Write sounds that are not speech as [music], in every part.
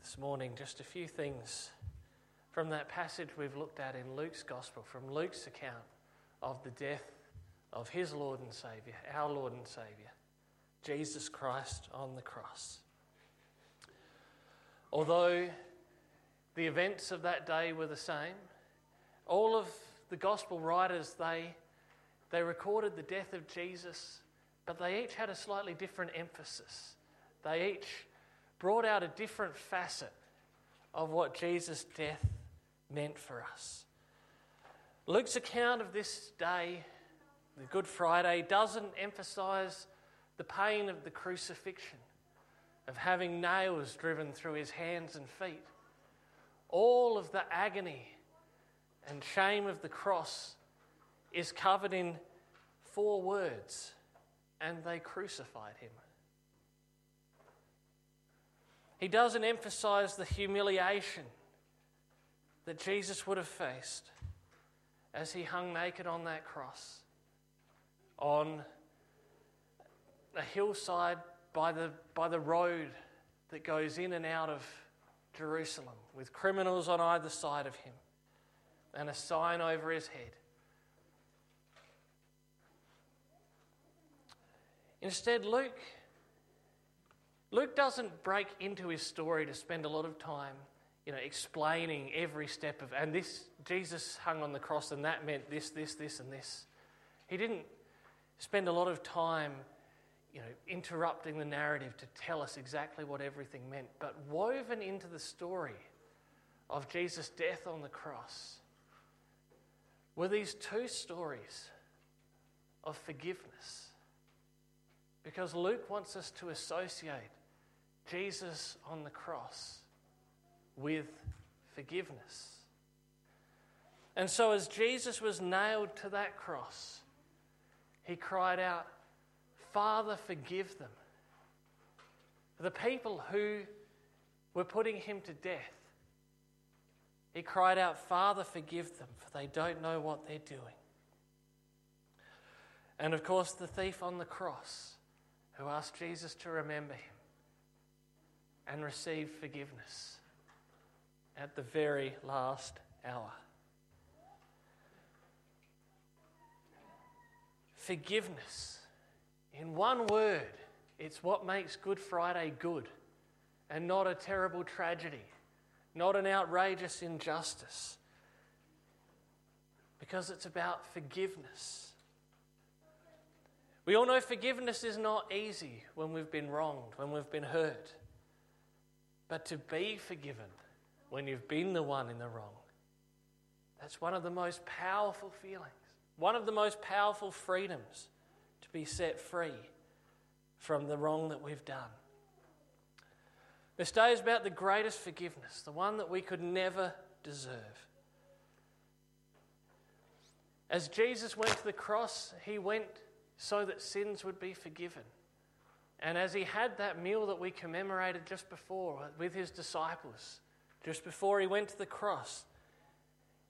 this morning just a few things from that passage we've looked at in Luke's Gospel, from Luke's account of the death of his Lord and Saviour, our Lord and Saviour, Jesus Christ on the cross. Although the events of that day were the same, all of the Gospel writers, they, they recorded the death of Jesus, but they each had a slightly different emphasis. They each brought out a different facet of what Jesus' death meant for us. Luke's account of this day, the Good Friday, doesn't emphasize the pain of the crucifixion, of having nails driven through his hands and feet. All of the agony and shame of the cross is covered in four words, and they crucified him. He doesn't emphasize the humiliation that Jesus would have faced as he hung naked on that cross on a hillside by the, by the road that goes in and out of Jerusalem with criminals on either side of him and a sign over his head. Instead, Luke Luke doesn't break into his story to spend a lot of time, you know, explaining every step of, and this, Jesus hung on the cross and that meant this, this, this, and this. He didn't spend a lot of time, you know, interrupting the narrative to tell us exactly what everything meant, but woven into the story of Jesus' death on the cross were these two stories of forgiveness. Because Luke wants us to associate Jesus on the cross with forgiveness. And so, as Jesus was nailed to that cross, he cried out, Father, forgive them. The people who were putting him to death, he cried out, Father, forgive them, for they don't know what they're doing. And of course, the thief on the cross who asked Jesus to remember him and receive forgiveness at the very last hour. Forgiveness. In one word, it's what makes Good Friday good and not a terrible tragedy, not an outrageous injustice. Because it's about forgiveness. We all know forgiveness is not easy when we've been wronged, when we've been hurt. But to be forgiven when you've been the one in the wrong, that's one of the most powerful feelings, one of the most powerful freedoms to be set free from the wrong that we've done. This day is about the greatest forgiveness, the one that we could never deserve. As Jesus went to the cross, he went so that sins would be forgiven. And as he had that meal that we commemorated just before uh, with his disciples, just before he went to the cross,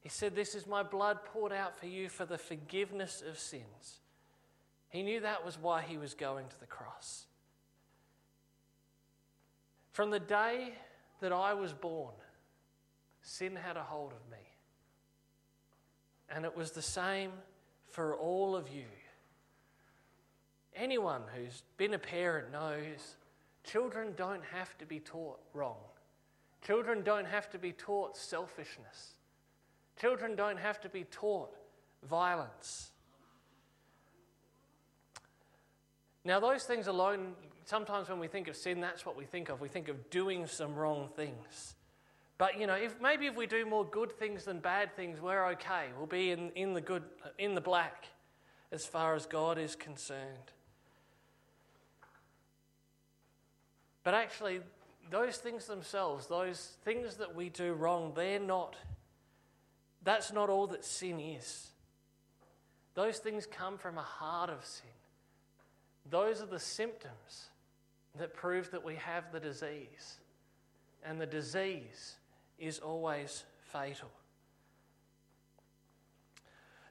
he said, This is my blood poured out for you for the forgiveness of sins. He knew that was why he was going to the cross. From the day that I was born, sin had a hold of me. And it was the same for all of you. Anyone who's been a parent knows children don't have to be taught wrong. Children don't have to be taught selfishness. Children don't have to be taught violence. Now, those things alone, sometimes when we think of sin, that's what we think of. We think of doing some wrong things. But, you know, if, maybe if we do more good things than bad things, we're okay. We'll be in, in, the good, in the black as far as God is concerned. But actually, those things themselves, those things that we do wrong, they're not, that's not all that sin is. Those things come from a heart of sin. Those are the symptoms that prove that we have the disease. And the disease is always fatal.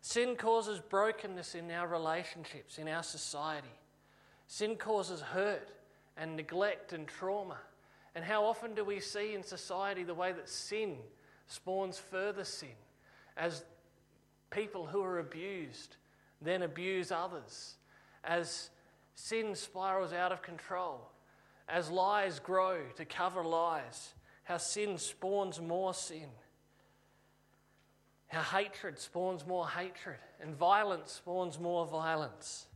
Sin causes brokenness in our relationships, in our society. Sin causes hurt and neglect and trauma. And how often do we see in society the way that sin spawns further sin? As people who are abused then abuse others, as sin spirals out of control, as lies grow to cover lies, how sin spawns more sin, how hatred spawns more hatred, and violence spawns more violence.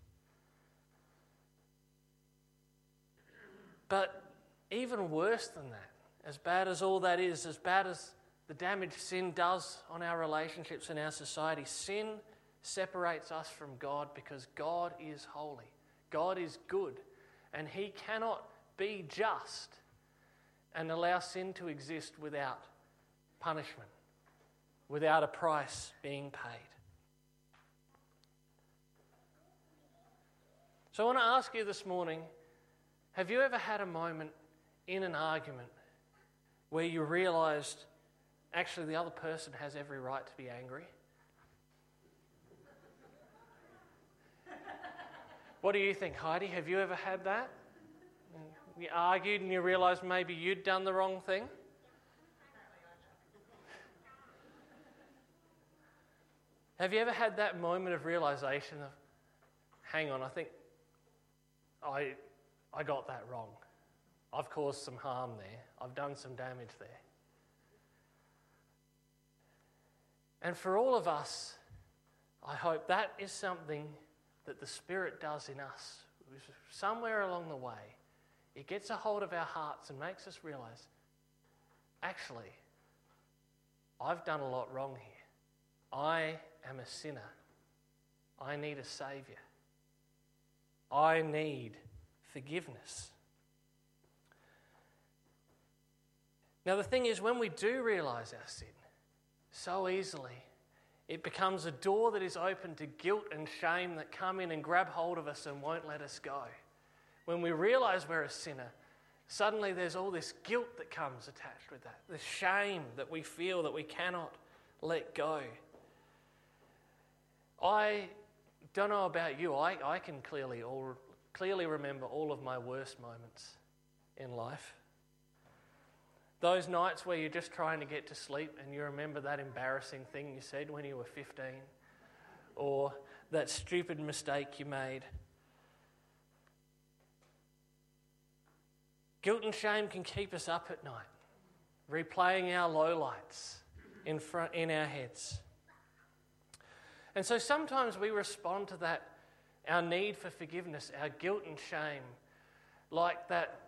But even worse than that, as bad as all that is, as bad as the damage sin does on our relationships in our society, sin separates us from God because God is holy. God is good, and He cannot be just and allow sin to exist without punishment, without a price being paid. So I want to ask you this morning have you ever had a moment in an argument where you realized actually the other person has every right to be angry? What do you think, Heidi? Have you ever had that? You argued and you realised maybe you'd done the wrong thing? Have you ever had that moment of realization of, hang on, I think I, I got that wrong. I've caused some harm there, I've done some damage there. And for all of us, I hope that is something that the Spirit does in us. Somewhere along the way, it gets a hold of our hearts and makes us realize actually, I've done a lot wrong here. I am a sinner. I need a Saviour. I need forgiveness. Now, the thing is, when we do realize our sin so easily, it becomes a door that is open to guilt and shame that come in and grab hold of us and won't let us go. When we realize we're a sinner, suddenly there's all this guilt that comes attached with that, the shame that we feel that we cannot let go. I don't know about you, I, I can clearly, all, clearly remember all of my worst moments in life. Those nights where you're just trying to get to sleep and you remember that embarrassing thing you said when you were 15 or that stupid mistake you made. Guilt and shame can keep us up at night, replaying our lowlights in, front, in our heads. And so sometimes we respond to that, our need for forgiveness, our guilt and shame, like that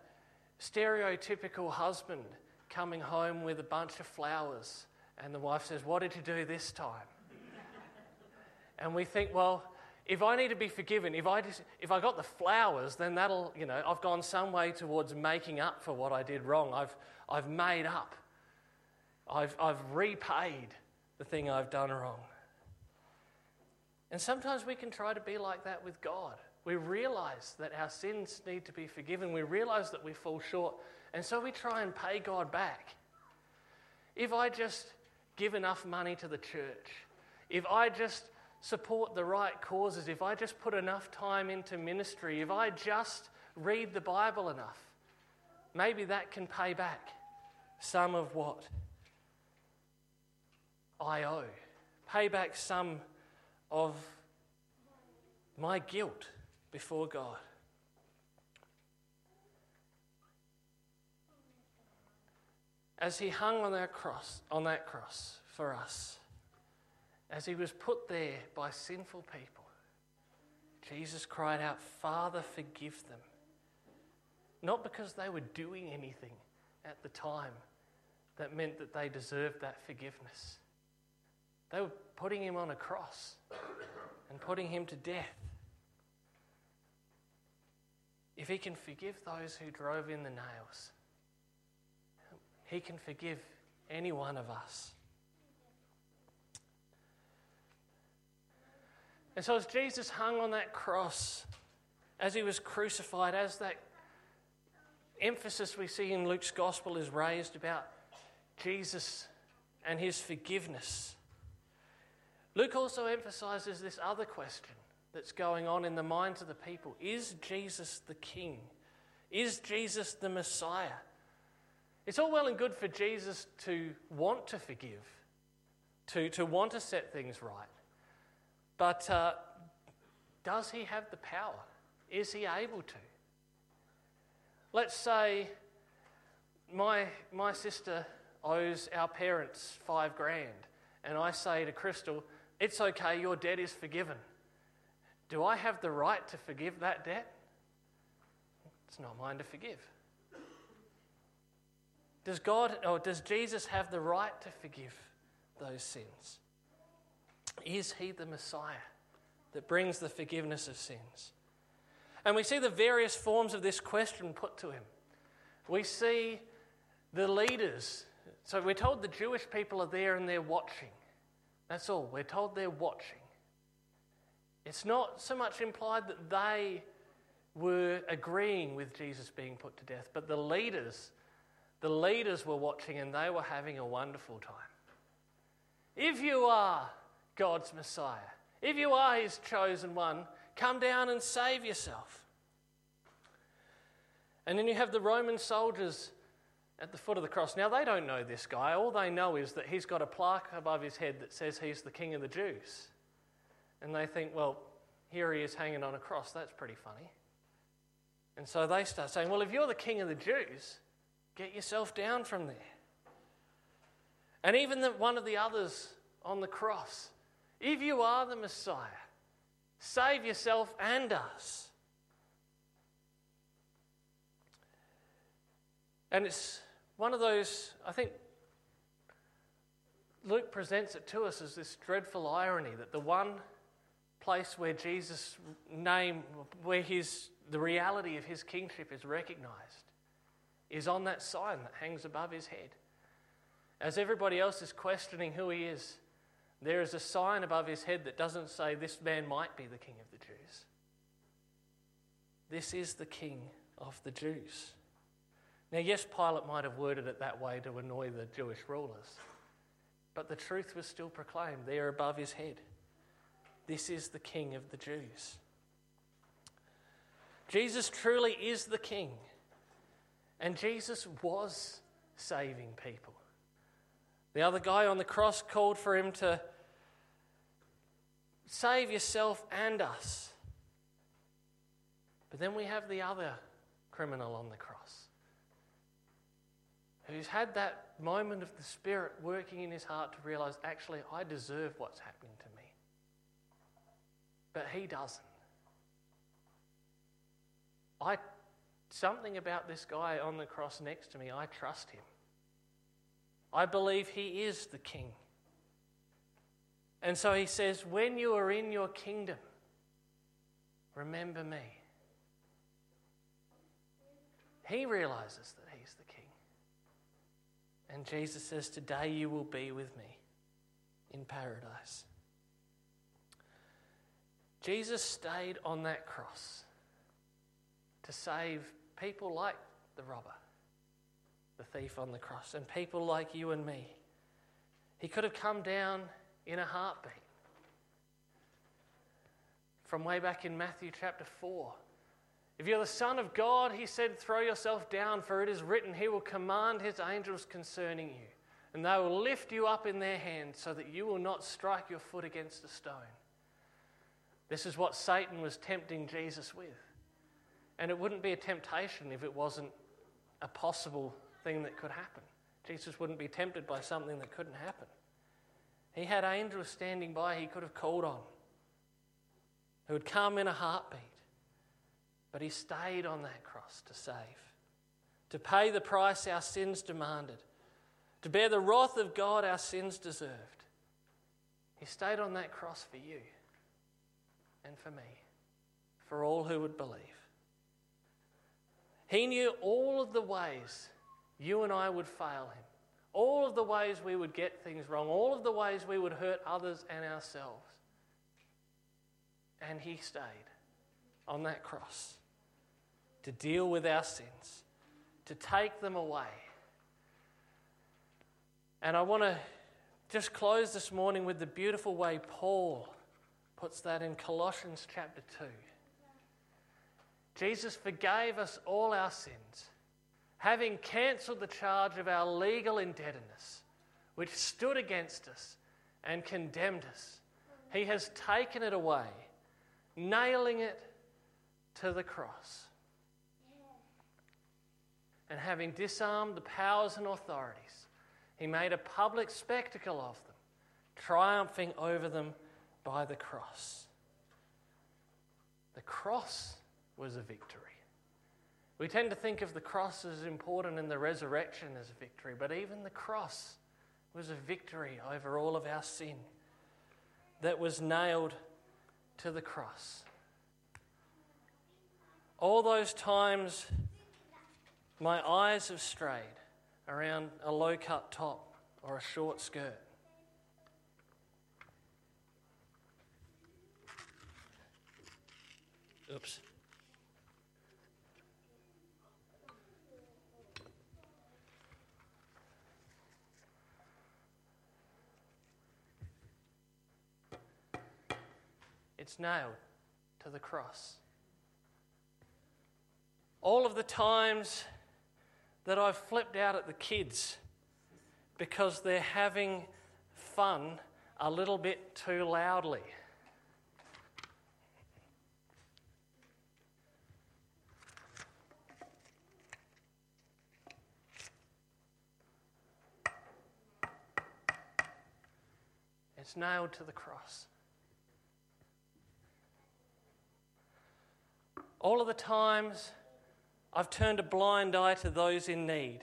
stereotypical husband coming home with a bunch of flowers, and the wife says, What did you do this time? [laughs] and we think, Well, if I need to be forgiven, if I, just, if I got the flowers, then that'll, you know, I've gone some way towards making up for what I did wrong. I've, I've made up. I've, I've repaid the thing I've done wrong. And sometimes we can try to be like that with God. We realize that our sins need to be forgiven. We realize that we fall short. And so we try and pay God back. If I just give enough money to the church, if I just support the right causes, if I just put enough time into ministry, if I just read the Bible enough, maybe that can pay back some of what I owe. Pay back some of my guilt before God. as he hung on that cross, on that cross for us, as he was put there by sinful people, Jesus cried out, Father, forgive them. Not because they were doing anything at the time that meant that they deserved that forgiveness. They were putting him on a cross and putting him to death. If he can forgive those who drove in the nails, he can forgive any one of us. And so, as Jesus hung on that cross, as he was crucified, as that emphasis we see in Luke's gospel is raised about Jesus and his forgiveness, Luke also emphasizes this other question that's going on in the minds of the people Is Jesus the King? Is Jesus the Messiah? It's all well and good for Jesus to want to forgive, to, to want to set things right. But uh, does he have the power? Is he able to? Let's say my, my sister owes our parents five grand, and I say to Crystal, It's okay, your debt is forgiven. Do I have the right to forgive that debt? It's not mine to forgive. Does God or does Jesus have the right to forgive those sins? Is he the Messiah that brings the forgiveness of sins? And we see the various forms of this question put to him. We see the leaders. So we're told the Jewish people are there and they're watching. That's all. We're told they're watching. It's not so much implied that they were agreeing with Jesus being put to death, but the leaders, the leaders were watching and they were having a wonderful time. If you are God's Messiah, if you are his chosen one, come down and save yourself. And then you have the Roman soldiers at the foot of the cross. Now, they don't know this guy. All they know is that he's got a plaque above his head that says he's the King of the Jews. And they think, well, here he is hanging on a cross. That's pretty funny. And so they start saying, well, if you're the king of the Jews, get yourself down from there. And even the, one of the others on the cross, if you are the Messiah, save yourself and us. And it's one of those, I think Luke presents it to us as this dreadful irony that the one place where Jesus' name, where his, the reality of his kingship is recognized, is on that sign that hangs above his head. As everybody else is questioning who he is, there is a sign above his head that doesn't say, This man might be the king of the Jews. This is the king of the Jews. Now, yes, Pilate might have worded it that way to annoy the Jewish rulers, but the truth was still proclaimed there above his head. This is the King of the Jews. Jesus truly is the King. And Jesus was saving people. The other guy on the cross called for him to save yourself and us. But then we have the other criminal on the cross who's had that moment of the Spirit working in his heart to realize actually, I deserve what's happening to me. But he doesn't. I something about this guy on the cross next to me, I trust him. I believe he is the king. And so he says, When you are in your kingdom, remember me. He realizes that he's the king. And Jesus says, Today you will be with me in paradise. Jesus stayed on that cross to save people like the robber, the thief on the cross, and people like you and me. He could have come down in a heartbeat. From way back in Matthew chapter 4. If you're the Son of God, he said, throw yourself down, for it is written, He will command His angels concerning you, and they will lift you up in their hands so that you will not strike your foot against a stone. This is what Satan was tempting Jesus with. And it wouldn't be a temptation if it wasn't a possible thing that could happen. Jesus wouldn't be tempted by something that couldn't happen. He had angels standing by he could have called on, who would come in a heartbeat. But he stayed on that cross to save, to pay the price our sins demanded, to bear the wrath of God our sins deserved. He stayed on that cross for you and for me, for all who would believe. He knew all of the ways you and I would fail him, all of the ways we would get things wrong, all of the ways we would hurt others and ourselves. And he stayed on that cross to deal with our sins, to take them away. And I want to just close this morning with the beautiful way Paul puts that in Colossians chapter 2. Jesus forgave us all our sins, having cancelled the charge of our legal indebtedness, which stood against us and condemned us, he has taken it away, nailing it to the cross. And having disarmed the powers and authorities, he made a public spectacle of them, triumphing over them by the cross. The cross was a victory. We tend to think of the cross as important and the resurrection as a victory, but even the cross was a victory over all of our sin that was nailed to the cross. All those times my eyes have strayed around a low cut top or a short skirt. Oops. It's nailed to the cross. All of the times that I've flipped out at the kids because they're having fun a little bit too loudly. It's nailed to the cross. All of the times I've turned a blind eye to those in need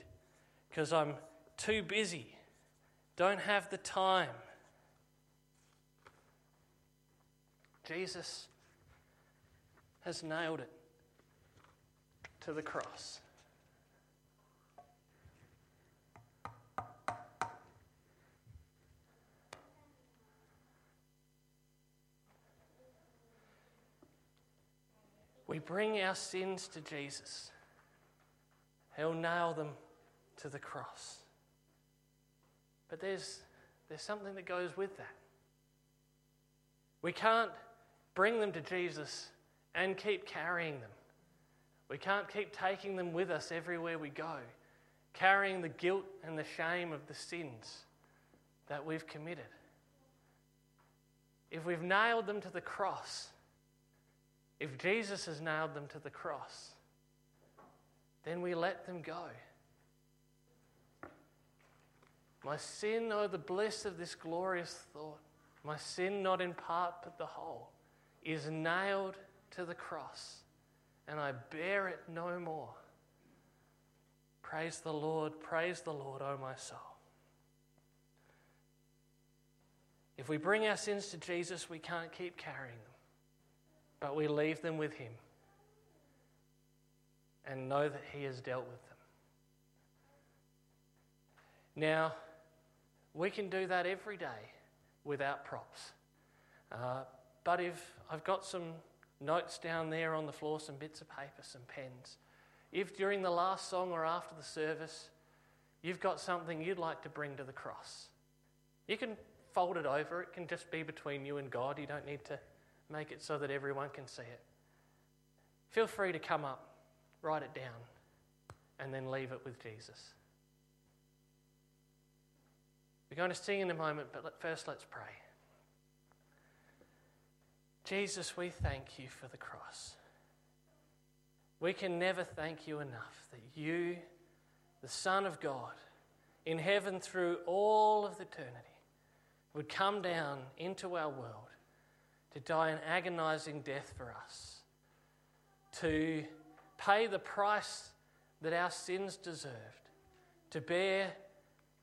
because I'm too busy, don't have the time. Jesus has nailed it to the cross. We bring our sins to Jesus. He'll nail them to the cross. But there's, there's something that goes with that. We can't bring them to Jesus and keep carrying them. We can't keep taking them with us everywhere we go, carrying the guilt and the shame of the sins that we've committed. If we've nailed them to the cross, if Jesus has nailed them to the cross, then we let them go. My sin, oh, the bliss of this glorious thought, my sin not in part but the whole, is nailed to the cross, and I bear it no more. Praise the Lord, praise the Lord, O oh my soul. If we bring our sins to Jesus, we can't keep carrying them but we leave them with Him and know that He has dealt with them. Now, we can do that every day without props. Uh, but if I've got some notes down there on the floor, some bits of paper, some pens, if during the last song or after the service you've got something you'd like to bring to the cross, you can fold it over. It can just be between you and God. You don't need to Make it so that everyone can see it. Feel free to come up, write it down, and then leave it with Jesus. We're going to sing in a moment, but first let's pray. Jesus, we thank you for the cross. We can never thank you enough that you, the Son of God, in heaven through all of eternity, would come down into our world to die an agonizing death for us, to pay the price that our sins deserved, to bear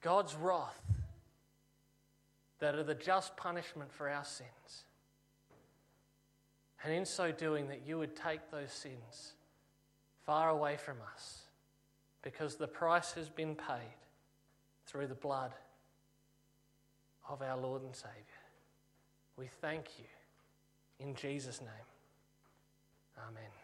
God's wrath that are the just punishment for our sins. And in so doing, that you would take those sins far away from us because the price has been paid through the blood of our Lord and Saviour. We thank you. In Jesus' name, amen.